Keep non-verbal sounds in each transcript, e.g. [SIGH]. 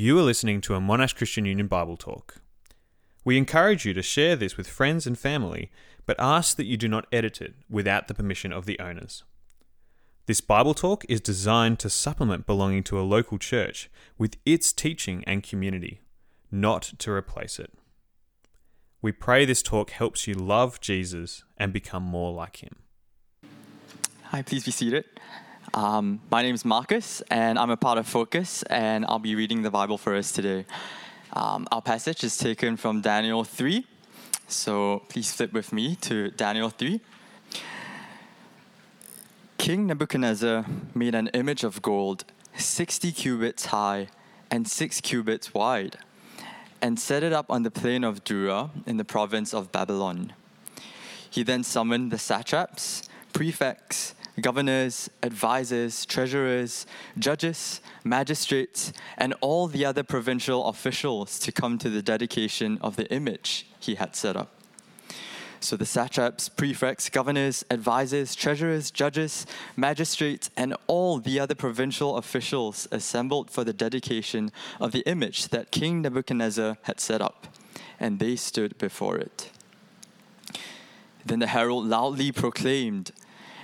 You are listening to a Monash Christian Union Bible Talk. We encourage you to share this with friends and family, but ask that you do not edit it without the permission of the owners. This Bible Talk is designed to supplement belonging to a local church with its teaching and community, not to replace it. We pray this talk helps you love Jesus and become more like him. Hi, please be seated. Um, my name is Marcus, and I'm a part of Focus, and I'll be reading the Bible for us today. Um, our passage is taken from Daniel 3, so please flip with me to Daniel 3. King Nebuchadnezzar made an image of gold, 60 cubits high and 6 cubits wide, and set it up on the plain of Dura in the province of Babylon. He then summoned the satraps, prefects, governors, advisors, treasurers, judges, magistrates, and all the other provincial officials to come to the dedication of the image he had set up. So the satraps, prefects, governors, advisors, treasurers, judges, magistrates, and all the other provincial officials assembled for the dedication of the image that King Nebuchadnezzar had set up, and they stood before it. Then the herald loudly proclaimed,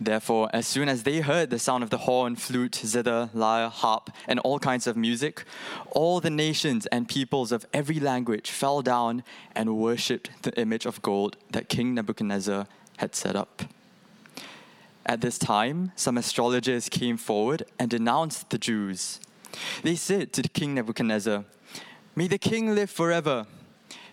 Therefore, as soon as they heard the sound of the horn, flute, zither, lyre, harp, and all kinds of music, all the nations and peoples of every language fell down and worshipped the image of gold that King Nebuchadnezzar had set up. At this time, some astrologers came forward and denounced the Jews. They said to King Nebuchadnezzar, May the king live forever.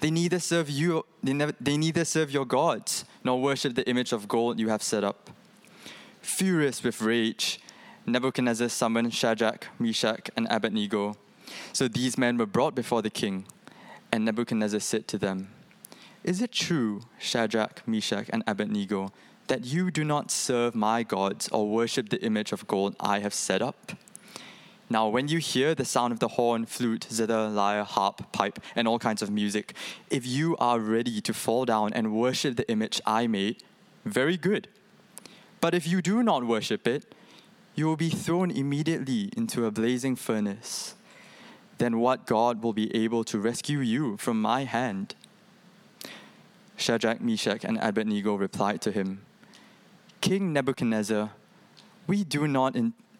they neither serve you, they, never, they neither serve your gods, nor worship the image of gold you have set up. Furious with rage, Nebuchadnezzar summoned Shadrach, Meshach, and Abednego. So these men were brought before the king, and Nebuchadnezzar said to them, Is it true, Shadrach, Meshach, and Abednego, that you do not serve my gods or worship the image of gold I have set up? Now, when you hear the sound of the horn, flute, zither, lyre, harp, pipe, and all kinds of music, if you are ready to fall down and worship the image I made, very good. But if you do not worship it, you will be thrown immediately into a blazing furnace. Then what God will be able to rescue you from my hand? Shadrach, Meshach, and Abednego replied to him, King Nebuchadnezzar, we do not in-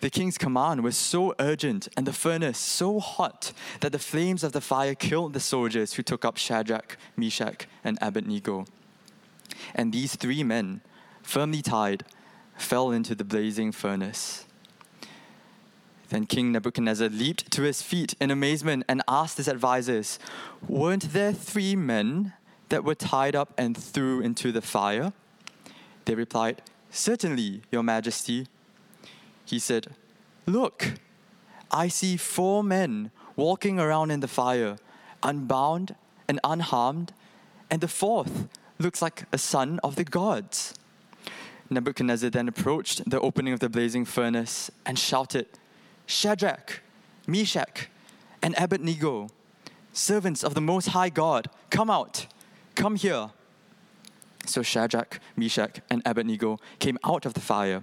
The king's command was so urgent and the furnace so hot that the flames of the fire killed the soldiers who took up Shadrach, Meshach, and Abednego. And these three men, firmly tied, fell into the blazing furnace. Then King Nebuchadnezzar leaped to his feet in amazement and asked his advisers, Weren't there three men that were tied up and threw into the fire? They replied, Certainly, Your Majesty. He said, Look, I see four men walking around in the fire, unbound and unharmed, and the fourth looks like a son of the gods. Nebuchadnezzar then approached the opening of the blazing furnace and shouted, Shadrach, Meshach, and Abednego, servants of the Most High God, come out, come here. So Shadrach, Meshach, and Abednego came out of the fire,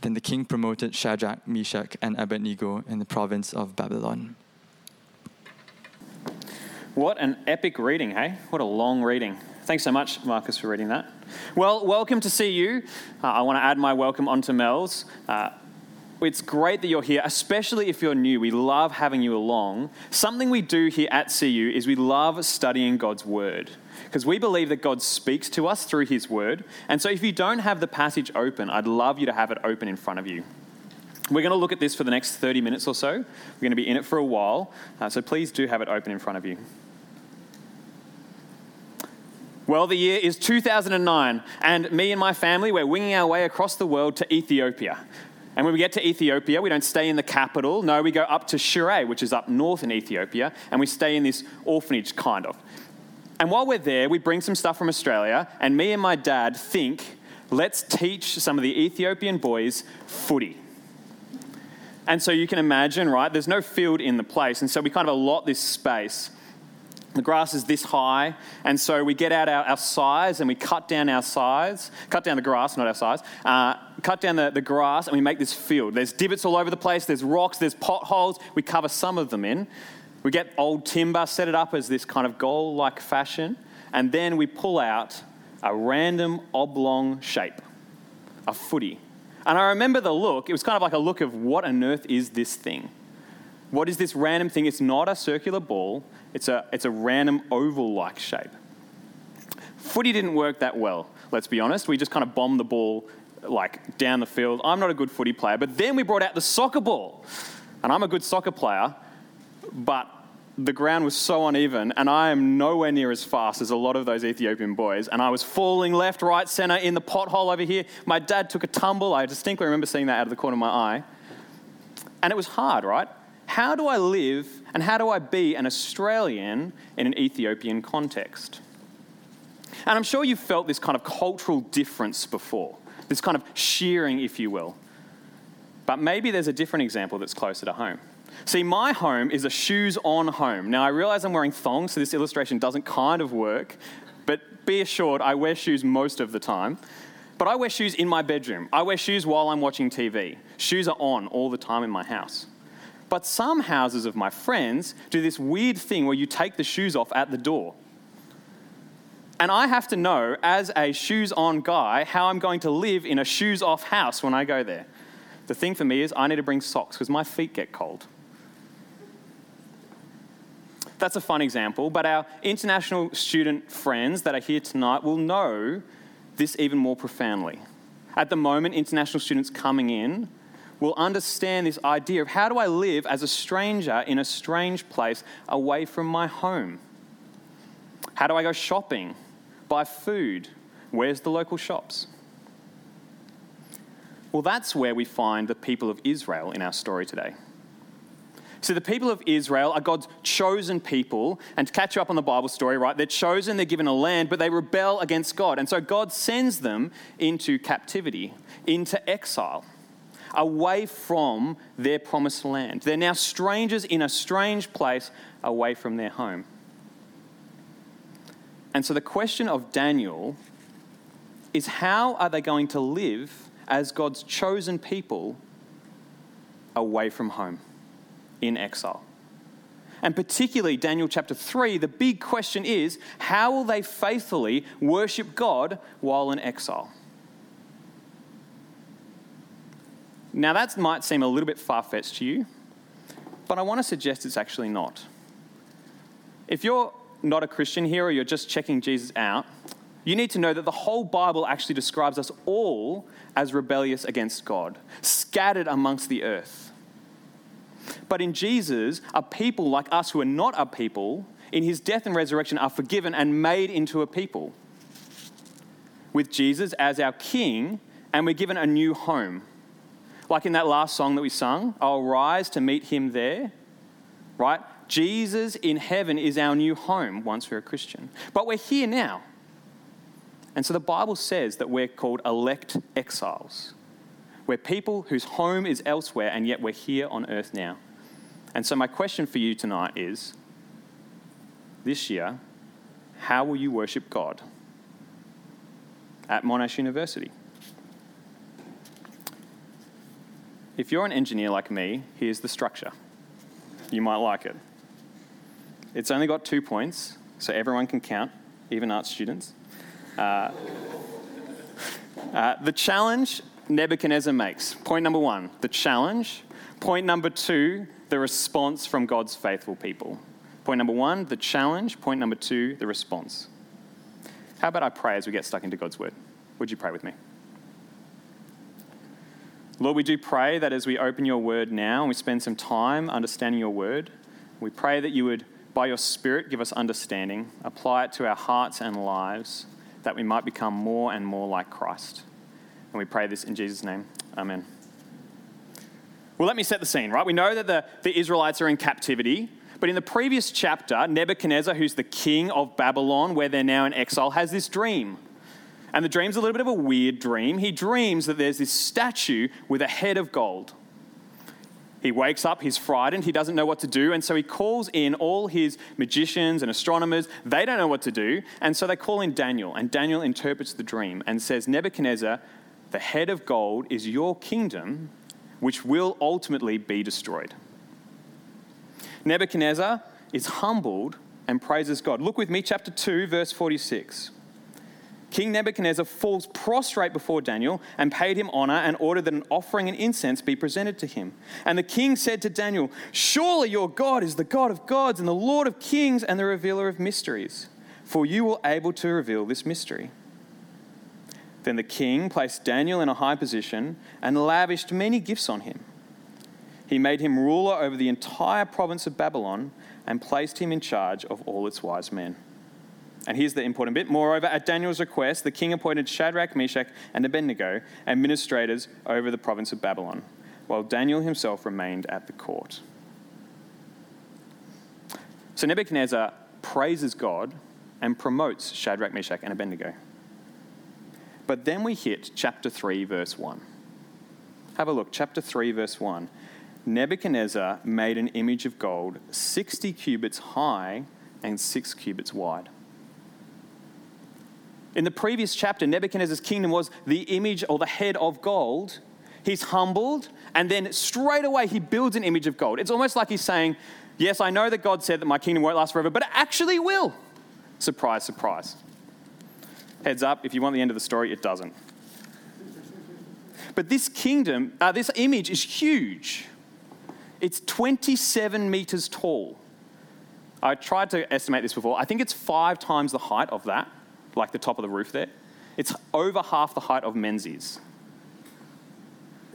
Then the king promoted Shadrach, Meshach, and Abednego in the province of Babylon. What an epic reading, hey? What a long reading. Thanks so much, Marcus, for reading that. Well, welcome to see you. Uh, I want to add my welcome onto Mel's. Uh, it's great that you're here, especially if you're new. We love having you along. Something we do here at CU is we love studying God's Word because we believe that God speaks to us through His Word. And so if you don't have the passage open, I'd love you to have it open in front of you. We're going to look at this for the next 30 minutes or so. We're going to be in it for a while, uh, so please do have it open in front of you. Well, the year is 2009, and me and my family, we're winging our way across the world to Ethiopia. And when we get to Ethiopia, we don't stay in the capital. No, we go up to Shire, which is up north in Ethiopia, and we stay in this orphanage, kind of. And while we're there, we bring some stuff from Australia, and me and my dad think, let's teach some of the Ethiopian boys footy. And so you can imagine, right, there's no field in the place, and so we kind of allot this space. The grass is this high, and so we get out our, our size and we cut down our size, cut down the grass, not our size, uh, cut down the, the grass, and we make this field. There's divots all over the place, there's rocks, there's potholes. We cover some of them in. We get old timber, set it up as this kind of goal like fashion, and then we pull out a random oblong shape, a footy. And I remember the look, it was kind of like a look of what on earth is this thing? What is this random thing? It's not a circular ball, it's a, it's a random oval like shape. Footy didn't work that well, let's be honest. We just kind of bombed the ball like down the field. I'm not a good footy player, but then we brought out the soccer ball. And I'm a good soccer player, but the ground was so uneven, and I am nowhere near as fast as a lot of those Ethiopian boys. And I was falling left, right, center in the pothole over here. My dad took a tumble. I distinctly remember seeing that out of the corner of my eye. And it was hard, right? How do I live and how do I be an Australian in an Ethiopian context? And I'm sure you've felt this kind of cultural difference before, this kind of shearing, if you will. But maybe there's a different example that's closer to home. See, my home is a shoes on home. Now, I realize I'm wearing thongs, so this illustration doesn't kind of work, but be assured I wear shoes most of the time. But I wear shoes in my bedroom. I wear shoes while I'm watching TV. Shoes are on all the time in my house. But some houses of my friends do this weird thing where you take the shoes off at the door. And I have to know, as a shoes on guy, how I'm going to live in a shoes off house when I go there. The thing for me is, I need to bring socks because my feet get cold. That's a fun example, but our international student friends that are here tonight will know this even more profoundly. At the moment, international students coming in will understand this idea of how do I live as a stranger in a strange place away from my home? How do I go shopping, buy food? Where's the local shops? Well, that's where we find the people of Israel in our story today. So, the people of Israel are God's chosen people. And to catch you up on the Bible story, right, they're chosen, they're given a land, but they rebel against God. And so, God sends them into captivity, into exile. Away from their promised land. They're now strangers in a strange place away from their home. And so the question of Daniel is how are they going to live as God's chosen people away from home in exile? And particularly, Daniel chapter 3, the big question is how will they faithfully worship God while in exile? Now, that might seem a little bit far fetched to you, but I want to suggest it's actually not. If you're not a Christian here or you're just checking Jesus out, you need to know that the whole Bible actually describes us all as rebellious against God, scattered amongst the earth. But in Jesus, a people like us who are not a people, in his death and resurrection, are forgiven and made into a people. With Jesus as our king, and we're given a new home. Like in that last song that we sung, I'll rise to meet him there, right? Jesus in heaven is our new home once we're a Christian. But we're here now. And so the Bible says that we're called elect exiles. We're people whose home is elsewhere, and yet we're here on earth now. And so, my question for you tonight is this year, how will you worship God at Monash University? If you're an engineer like me, here's the structure. You might like it. It's only got two points, so everyone can count, even art students. Uh, uh, the challenge Nebuchadnezzar makes. Point number one, the challenge. Point number two, the response from God's faithful people. Point number one, the challenge. Point number two, the response. How about I pray as we get stuck into God's word? Would you pray with me? Lord, we do pray that as we open your word now and we spend some time understanding your word, we pray that you would, by your Spirit, give us understanding, apply it to our hearts and lives, that we might become more and more like Christ. And we pray this in Jesus' name. Amen. Well, let me set the scene, right? We know that the, the Israelites are in captivity, but in the previous chapter, Nebuchadnezzar, who's the king of Babylon, where they're now in exile, has this dream. And the dream's a little bit of a weird dream. He dreams that there's this statue with a head of gold. He wakes up, he's frightened, he doesn't know what to do, and so he calls in all his magicians and astronomers. They don't know what to do, and so they call in Daniel, and Daniel interprets the dream and says, Nebuchadnezzar, the head of gold is your kingdom, which will ultimately be destroyed. Nebuchadnezzar is humbled and praises God. Look with me, chapter 2, verse 46. King Nebuchadnezzar falls prostrate before Daniel and paid him honor and ordered that an offering and incense be presented to him. And the king said to Daniel, Surely your God is the God of gods and the Lord of kings and the revealer of mysteries, for you were able to reveal this mystery. Then the king placed Daniel in a high position and lavished many gifts on him. He made him ruler over the entire province of Babylon and placed him in charge of all its wise men. And here's the important bit. Moreover, at Daniel's request, the king appointed Shadrach, Meshach, and Abednego administrators over the province of Babylon, while Daniel himself remained at the court. So Nebuchadnezzar praises God and promotes Shadrach, Meshach, and Abednego. But then we hit chapter 3, verse 1. Have a look, chapter 3, verse 1. Nebuchadnezzar made an image of gold 60 cubits high and 6 cubits wide. In the previous chapter, Nebuchadnezzar's kingdom was the image or the head of gold. He's humbled, and then straight away he builds an image of gold. It's almost like he's saying, Yes, I know that God said that my kingdom won't last forever, but it actually will. Surprise, surprise. Heads up, if you want the end of the story, it doesn't. But this kingdom, uh, this image is huge. It's 27 meters tall. I tried to estimate this before. I think it's five times the height of that like the top of the roof there. It's over half the height of Menzies.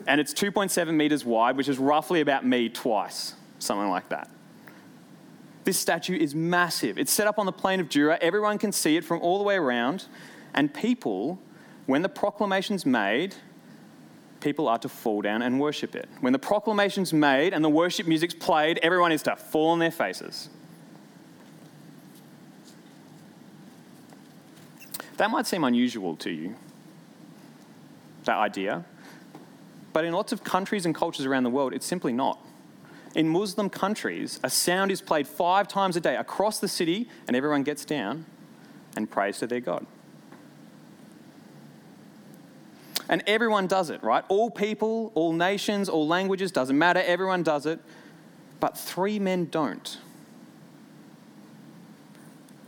And it's 2.7 meters wide, which is roughly about me twice, something like that. This statue is massive. It's set up on the plain of Jura. Everyone can see it from all the way around. And people, when the proclamation's made, people are to fall down and worship it. When the proclamation's made and the worship music's played, everyone is to fall on their faces. That might seem unusual to you, that idea. But in lots of countries and cultures around the world, it's simply not. In Muslim countries, a sound is played five times a day across the city, and everyone gets down and prays to their God. And everyone does it, right? All people, all nations, all languages, doesn't matter, everyone does it. But three men don't.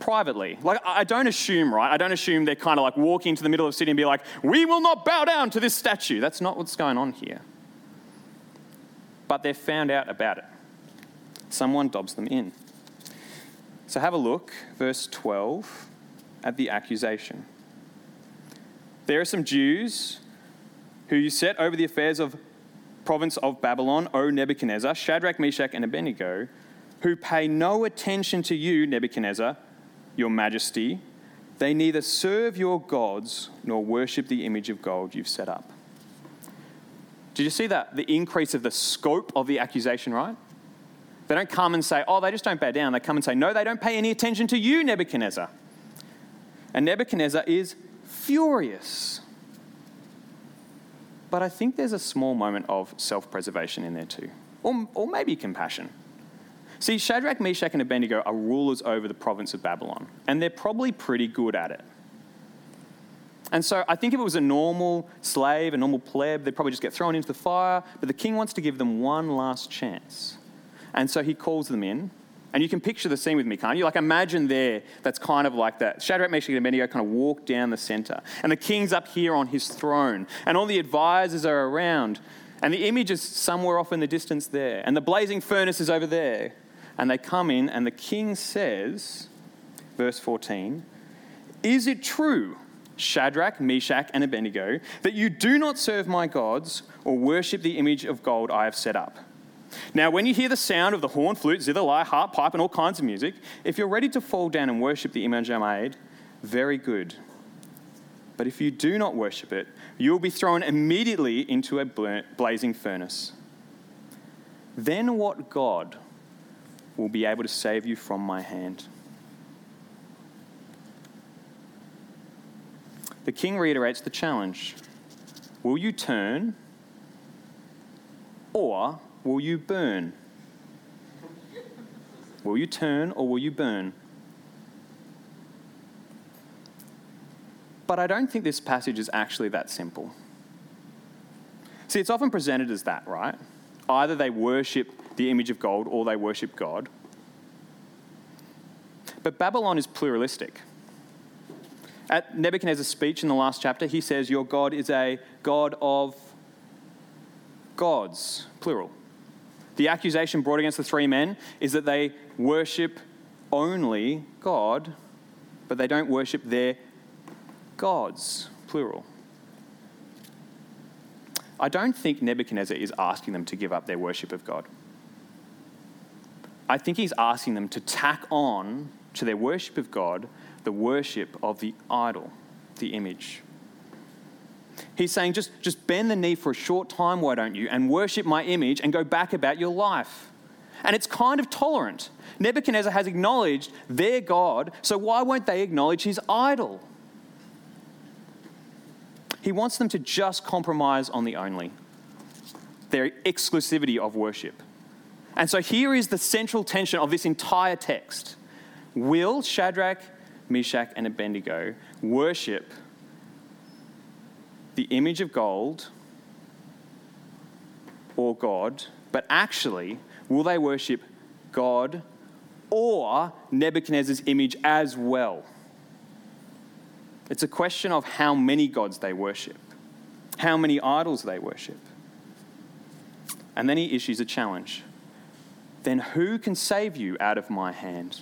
Privately. Like, I don't assume, right? I don't assume they're kind of like walking into the middle of the city and be like, we will not bow down to this statue. That's not what's going on here. But they're found out about it. Someone dobs them in. So have a look, verse 12, at the accusation. There are some Jews who you set over the affairs of province of Babylon, O Nebuchadnezzar, Shadrach, Meshach, and Abednego, who pay no attention to you, Nebuchadnezzar, your majesty. They neither serve your gods nor worship the image of gold you've set up. Did you see that? The increase of the scope of the accusation, right? They don't come and say, oh, they just don't bow down. They come and say, no, they don't pay any attention to you, Nebuchadnezzar. And Nebuchadnezzar is furious. But I think there's a small moment of self preservation in there too, or, or maybe compassion. See, Shadrach, Meshach, and Abednego are rulers over the province of Babylon, and they're probably pretty good at it. And so I think if it was a normal slave, a normal pleb, they'd probably just get thrown into the fire, but the king wants to give them one last chance. And so he calls them in, and you can picture the scene with me, can't you? Like imagine there, that's kind of like that. Shadrach, Meshach, and Abednego kind of walk down the center. And the king's up here on his throne. And all the advisors are around. And the image is somewhere off in the distance there. And the blazing furnace is over there. And they come in, and the king says, verse 14, Is it true, Shadrach, Meshach, and Abednego, that you do not serve my gods or worship the image of gold I have set up? Now, when you hear the sound of the horn, flute, zither, lyre, harp, pipe, and all kinds of music, if you're ready to fall down and worship the image I made, very good. But if you do not worship it, you will be thrown immediately into a blazing furnace. Then what God will be able to save you from my hand? The king reiterates the challenge Will you turn or will you burn? Will you turn or will you burn? But I don't think this passage is actually that simple. See, it's often presented as that, right? Either they worship the image of gold or they worship God. But Babylon is pluralistic. At Nebuchadnezzar's speech in the last chapter, he says, Your God is a God of gods, plural. The accusation brought against the three men is that they worship only God, but they don't worship their gods, plural. I don't think Nebuchadnezzar is asking them to give up their worship of God. I think he's asking them to tack on to their worship of God the worship of the idol, the image. He's saying, just, just bend the knee for a short time, why don't you, and worship my image and go back about your life. And it's kind of tolerant. Nebuchadnezzar has acknowledged their God, so why won't they acknowledge his idol? He wants them to just compromise on the only, their exclusivity of worship. And so here is the central tension of this entire text Will Shadrach, Meshach, and Abednego worship the image of gold or God, but actually, will they worship God or Nebuchadnezzar's image as well? It's a question of how many gods they worship, how many idols they worship. And then he issues a challenge. Then who can save you out of my hand?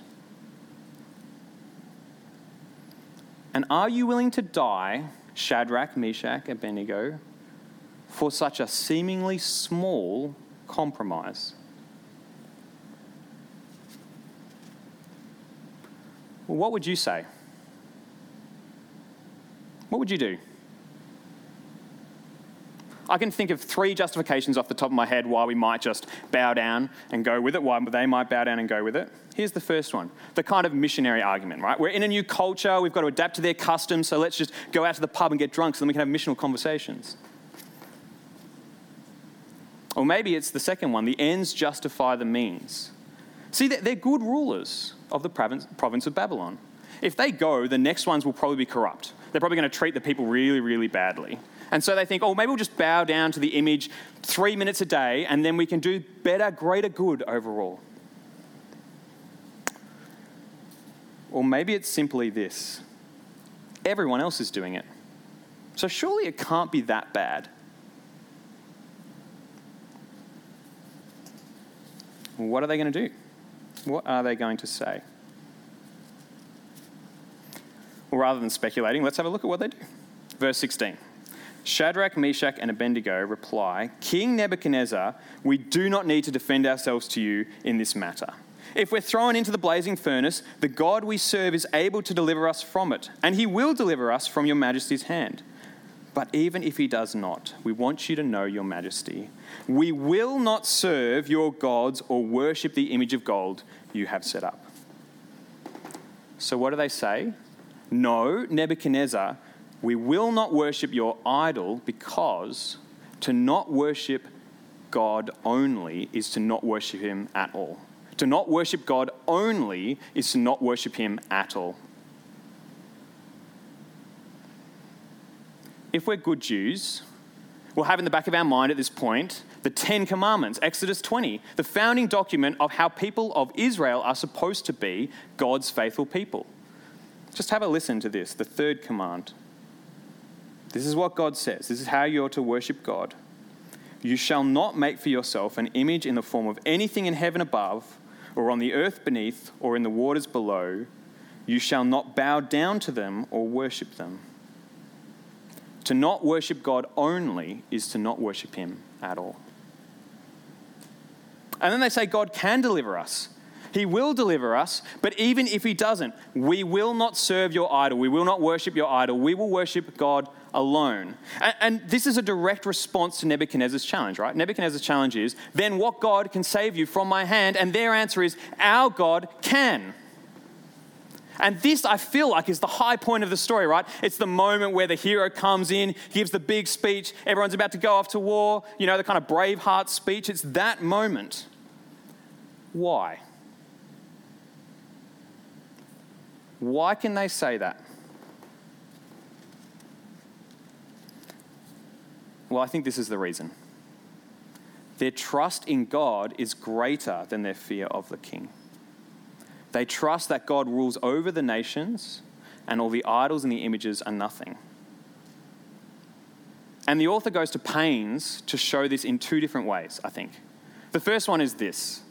And are you willing to die Shadrach, Meshach, Abednego, for such a seemingly small compromise. What would you say? What would you do? I can think of three justifications off the top of my head why we might just bow down and go with it, why they might bow down and go with it. Here's the first one the kind of missionary argument, right? We're in a new culture, we've got to adapt to their customs, so let's just go out to the pub and get drunk so then we can have missional conversations. Or maybe it's the second one the ends justify the means. See, they're good rulers of the province of Babylon. If they go, the next ones will probably be corrupt. They're probably going to treat the people really, really badly. And so they think, oh, maybe we'll just bow down to the image three minutes a day and then we can do better, greater good overall. Or maybe it's simply this everyone else is doing it. So surely it can't be that bad. What are they going to do? What are they going to say? Well, rather than speculating, let's have a look at what they do. Verse 16 Shadrach, Meshach, and Abednego reply King Nebuchadnezzar, we do not need to defend ourselves to you in this matter. If we're thrown into the blazing furnace, the God we serve is able to deliver us from it, and he will deliver us from your majesty's hand. But even if he does not, we want you to know, your majesty, we will not serve your gods or worship the image of gold you have set up. So, what do they say? No, Nebuchadnezzar, we will not worship your idol because to not worship God only is to not worship him at all. To not worship God only is to not worship him at all. If we're good Jews, we'll have in the back of our mind at this point the Ten Commandments, Exodus 20, the founding document of how people of Israel are supposed to be God's faithful people. Just have a listen to this, the third command. This is what God says. This is how you're to worship God. You shall not make for yourself an image in the form of anything in heaven above, or on the earth beneath, or in the waters below. You shall not bow down to them or worship them. To not worship God only is to not worship Him at all. And then they say God can deliver us. He will deliver us, but even if He doesn't, we will not serve your idol. We will not worship your idol. We will worship God alone. And, and, this is a direct response to Nebuchadnezzar's challenge, right? Nebuchadnezzar's challenge is, then what God can save you from my hand? And their answer is, our God can. And this, I feel like, is the high point of the story, right? It's the moment where the hero comes in, gives the big speech, everyone's about to go off to war, you know, the kind of Braveheart speech. It's that moment. Why? Why can they say that? Well, I think this is the reason. Their trust in God is greater than their fear of the king. They trust that God rules over the nations and all the idols and the images are nothing. And the author goes to pains to show this in two different ways, I think. The first one is this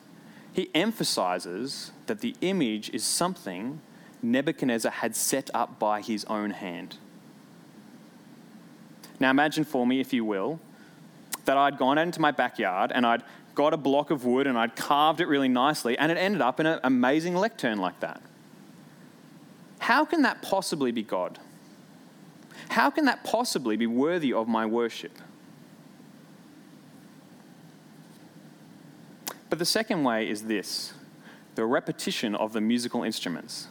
he emphasizes that the image is something Nebuchadnezzar had set up by his own hand. Now, imagine for me, if you will, that I'd gone out into my backyard and I'd got a block of wood and I'd carved it really nicely and it ended up in an amazing lectern like that. How can that possibly be God? How can that possibly be worthy of my worship? But the second way is this the repetition of the musical instruments.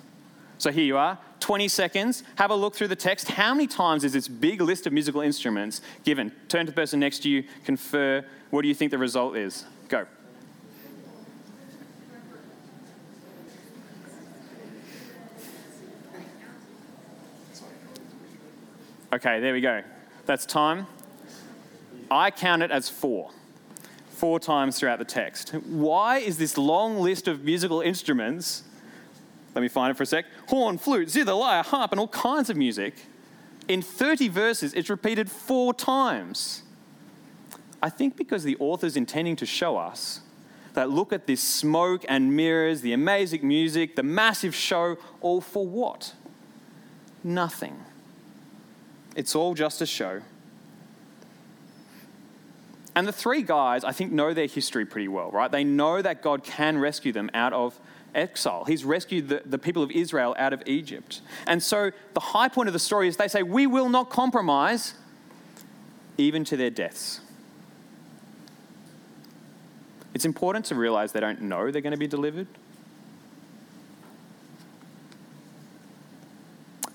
So here you are, 20 seconds. Have a look through the text. How many times is this big list of musical instruments given? Turn to the person next to you, confer. What do you think the result is? Go. Okay, there we go. That's time. I count it as four. Four times throughout the text. Why is this long list of musical instruments let me find it for a sec. Horn, flute, zither, lyre, harp, and all kinds of music. In 30 verses, it's repeated four times. I think because the author's intending to show us that look at this smoke and mirrors, the amazing music, the massive show, all for what? Nothing. It's all just a show. And the three guys, I think, know their history pretty well, right? They know that God can rescue them out of exile. He's rescued the, the people of Israel out of Egypt. And so the high point of the story is they say, We will not compromise even to their deaths. It's important to realize they don't know they're going to be delivered.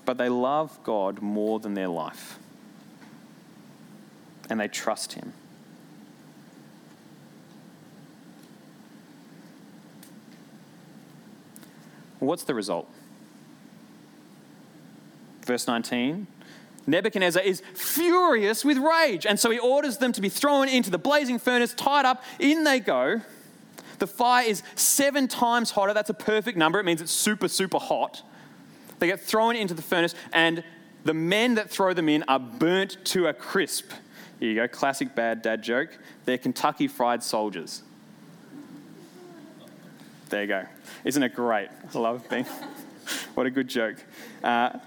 But they love God more than their life. And they trust Him. What's the result? Verse 19 Nebuchadnezzar is furious with rage, and so he orders them to be thrown into the blazing furnace, tied up. In they go. The fire is seven times hotter. That's a perfect number. It means it's super, super hot. They get thrown into the furnace, and the men that throw them in are burnt to a crisp. Here you go, classic bad dad joke. They're Kentucky fried soldiers. There you go. Isn't it great? I love being. [LAUGHS] what a good joke. Uh,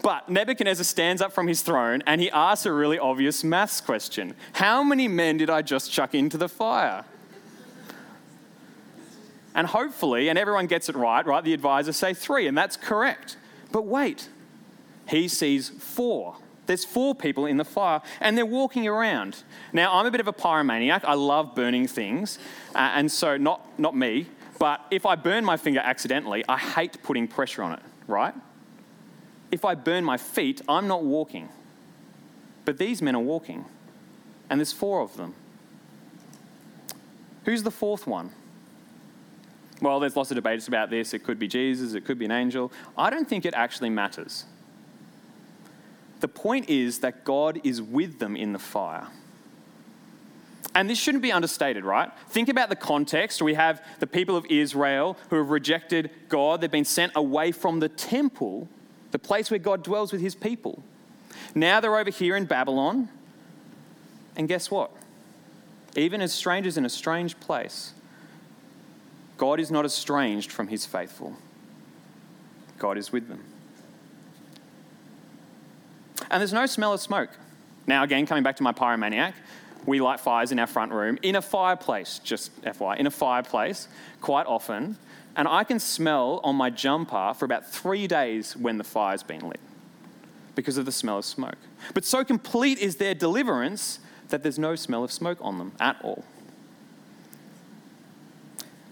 but Nebuchadnezzar stands up from his throne and he asks a really obvious maths question How many men did I just chuck into the fire? And hopefully, and everyone gets it right, right? The advisors say three, and that's correct. But wait, he sees four. There's four people in the fire, and they're walking around. Now, I'm a bit of a pyromaniac. I love burning things, uh, and so not not me. But if I burn my finger accidentally, I hate putting pressure on it. Right? If I burn my feet, I'm not walking. But these men are walking, and there's four of them. Who's the fourth one? Well, there's lots of debates about this. It could be Jesus, it could be an angel. I don't think it actually matters. The point is that God is with them in the fire. And this shouldn't be understated, right? Think about the context. We have the people of Israel who have rejected God. They've been sent away from the temple, the place where God dwells with his people. Now they're over here in Babylon. And guess what? Even as strangers in a strange place, God is not estranged from his faithful. God is with them. And there's no smell of smoke. Now, again, coming back to my pyromaniac, we light fires in our front room, in a fireplace, just FY, in a fireplace quite often. And I can smell on my jumper for about three days when the fire's been lit because of the smell of smoke. But so complete is their deliverance that there's no smell of smoke on them at all.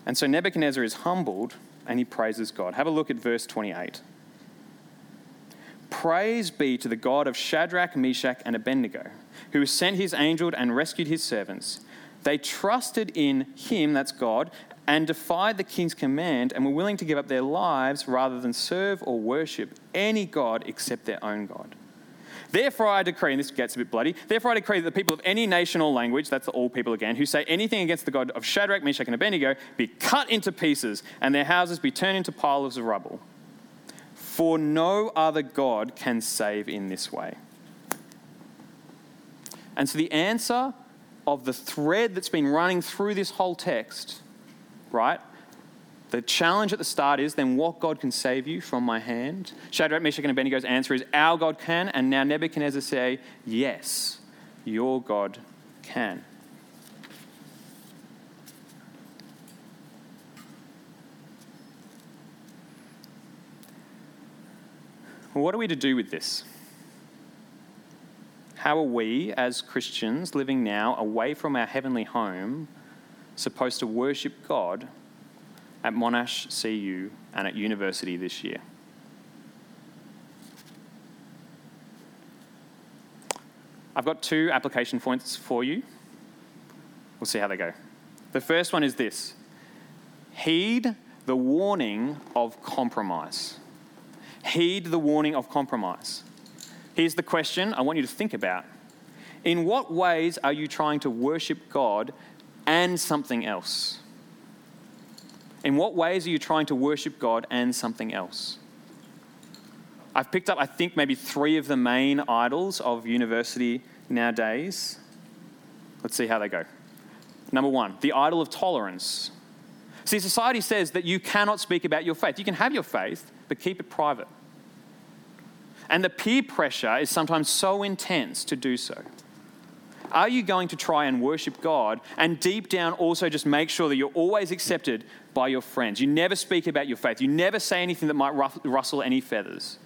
And so Nebuchadnezzar is humbled and he praises God. Have a look at verse 28. Praise be to the God of Shadrach, Meshach, and Abednego, who sent his angel and rescued his servants. They trusted in him, that's God, and defied the king's command and were willing to give up their lives rather than serve or worship any God except their own God. Therefore, I decree, and this gets a bit bloody, therefore, I decree that the people of any nation or language, that's all people again, who say anything against the God of Shadrach, Meshach, and Abednego be cut into pieces and their houses be turned into piles of rubble. For no other God can save in this way. And so the answer of the thread that's been running through this whole text, right, the challenge at the start is then what God can save you from my hand? Shadrach, Meshach, and Abednego's answer is our God can, and now Nebuchadnezzar say, yes, your God can. What are we to do with this? How are we, as Christians living now away from our heavenly home, supposed to worship God at Monash CU and at university this year. I've got two application points for you. We'll see how they go. The first one is this heed the warning of compromise. Heed the warning of compromise. Here's the question I want you to think about In what ways are you trying to worship God and something else? In what ways are you trying to worship God and something else? I've picked up, I think, maybe three of the main idols of university nowadays. Let's see how they go. Number one, the idol of tolerance. See, society says that you cannot speak about your faith. You can have your faith, but keep it private. And the peer pressure is sometimes so intense to do so. Are you going to try and worship God and deep down also just make sure that you're always accepted by your friends? You never speak about your faith. You never say anything that might rustle any feathers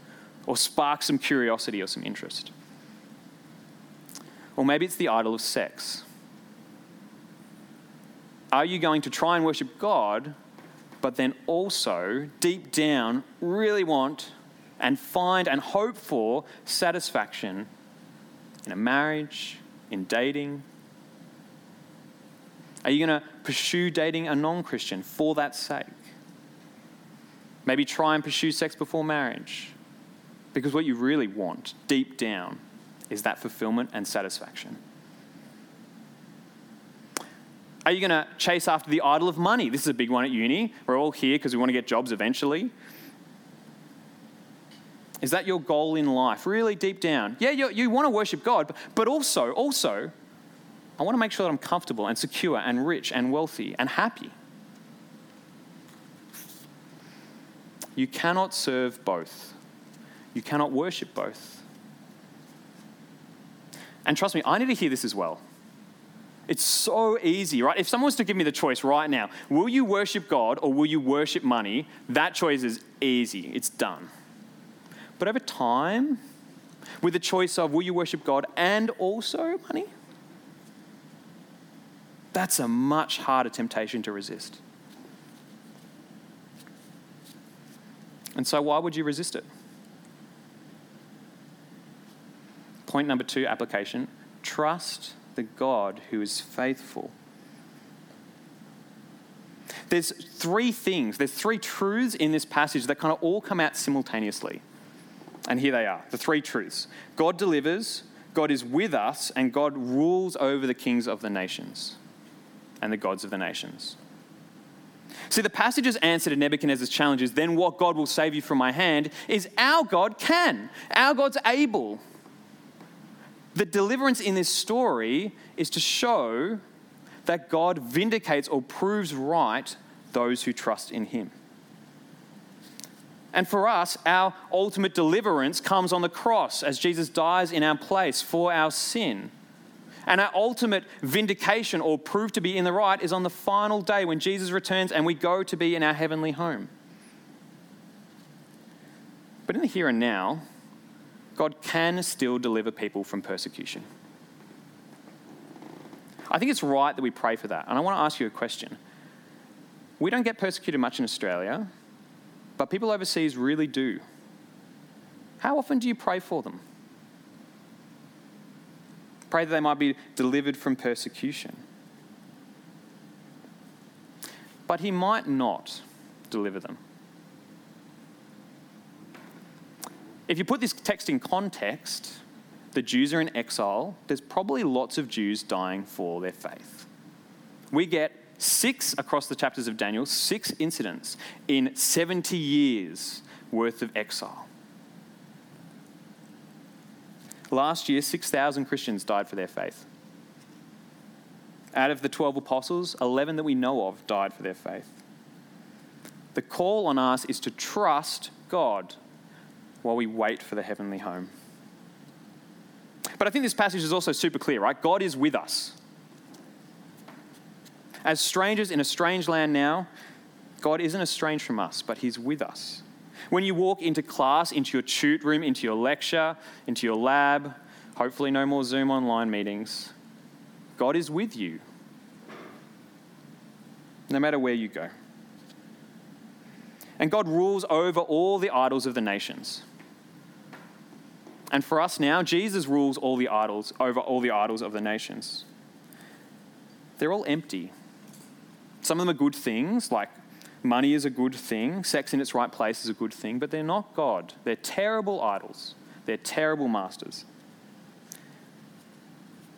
or spark some curiosity or some interest. Or maybe it's the idol of sex. Are you going to try and worship God, but then also, deep down, really want and find and hope for satisfaction in a marriage, in dating? Are you going to pursue dating a non Christian for that sake? Maybe try and pursue sex before marriage. Because what you really want, deep down, is that fulfillment and satisfaction. Are you going to chase after the idol of money? This is a big one at uni. We're all here because we want to get jobs eventually. Is that your goal in life? Really deep down? Yeah, you, you want to worship God, but also, also, I want to make sure that I'm comfortable and secure and rich and wealthy and happy. You cannot serve both. You cannot worship both. And trust me, I need to hear this as well. It's so easy, right? If someone was to give me the choice right now, will you worship God or will you worship money? That choice is easy, it's done. But over time, with the choice of will you worship God and also money, that's a much harder temptation to resist. And so, why would you resist it? Point number two application trust the God who is faithful. There's three things, there's three truths in this passage that kind of all come out simultaneously. And here they are the three truths God delivers, God is with us, and God rules over the kings of the nations and the gods of the nations. See, the passage's answer to Nebuchadnezzar's challenge is then what God will save you from my hand is our God can. Our God's able. The deliverance in this story is to show that God vindicates or proves right those who trust in him. And for us, our ultimate deliverance comes on the cross as Jesus dies in our place for our sin. And our ultimate vindication or proof to be in the right is on the final day when Jesus returns and we go to be in our heavenly home. But in the here and now, God can still deliver people from persecution. I think it's right that we pray for that. And I want to ask you a question. We don't get persecuted much in Australia, but people overseas really do. How often do you pray for them? Pray that they might be delivered from persecution. But he might not deliver them. If you put this text in context, the Jews are in exile. There's probably lots of Jews dying for their faith. We get six across the chapters of Daniel, six incidents in 70 years worth of exile. Last year, 6,000 Christians died for their faith. Out of the 12 apostles, 11 that we know of died for their faith. The call on us is to trust God while we wait for the heavenly home. But I think this passage is also super clear, right? God is with us. As strangers in a strange land now, God isn't estranged from us, but He's with us. When you walk into class, into your tute room, into your lecture, into your lab, hopefully no more Zoom online meetings, God is with you. No matter where you go. And God rules over all the idols of the nations. And for us now, Jesus rules all the idols over all the idols of the nations. They're all empty. Some of them are good things, like money is a good thing, sex in its right place is a good thing, but they're not God. They're terrible idols, they're terrible masters.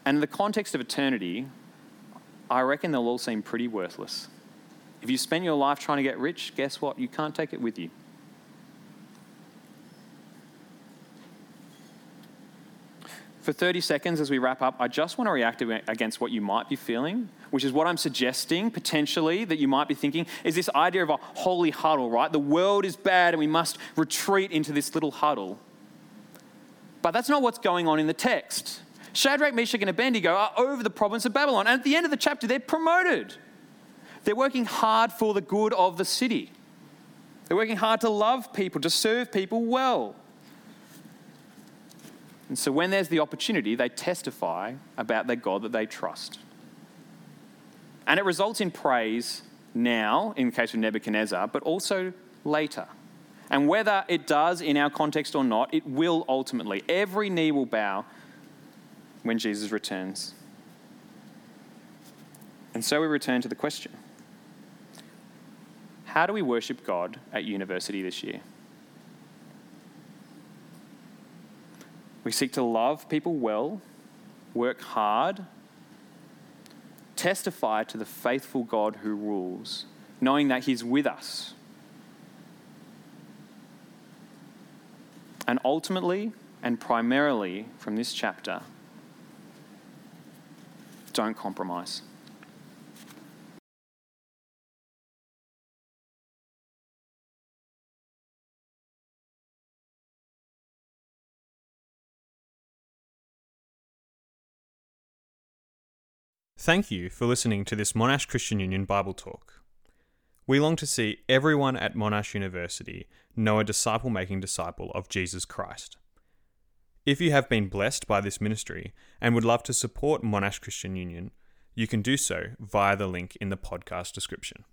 And in the context of eternity, I reckon they'll all seem pretty worthless. If you spend your life trying to get rich, guess what? You can't take it with you. For 30 seconds as we wrap up, I just want to react against what you might be feeling, which is what I'm suggesting potentially that you might be thinking is this idea of a holy huddle, right? The world is bad and we must retreat into this little huddle. But that's not what's going on in the text. Shadrach, Meshach, and Abednego are over the province of Babylon. And at the end of the chapter, they're promoted. They're working hard for the good of the city. They're working hard to love people, to serve people well. And so when there's the opportunity, they testify about their God that they trust. And it results in praise now, in the case of Nebuchadnezzar, but also later. And whether it does in our context or not, it will ultimately. Every knee will bow when Jesus returns. And so we return to the question how do we worship God at university this year? We seek to love people well, work hard, testify to the faithful God who rules, knowing that He's with us. And ultimately, and primarily from this chapter, don't compromise. Thank you for listening to this Monash Christian Union Bible Talk. We long to see everyone at Monash University know a disciple making disciple of Jesus Christ. If you have been blessed by this ministry and would love to support Monash Christian Union, you can do so via the link in the podcast description.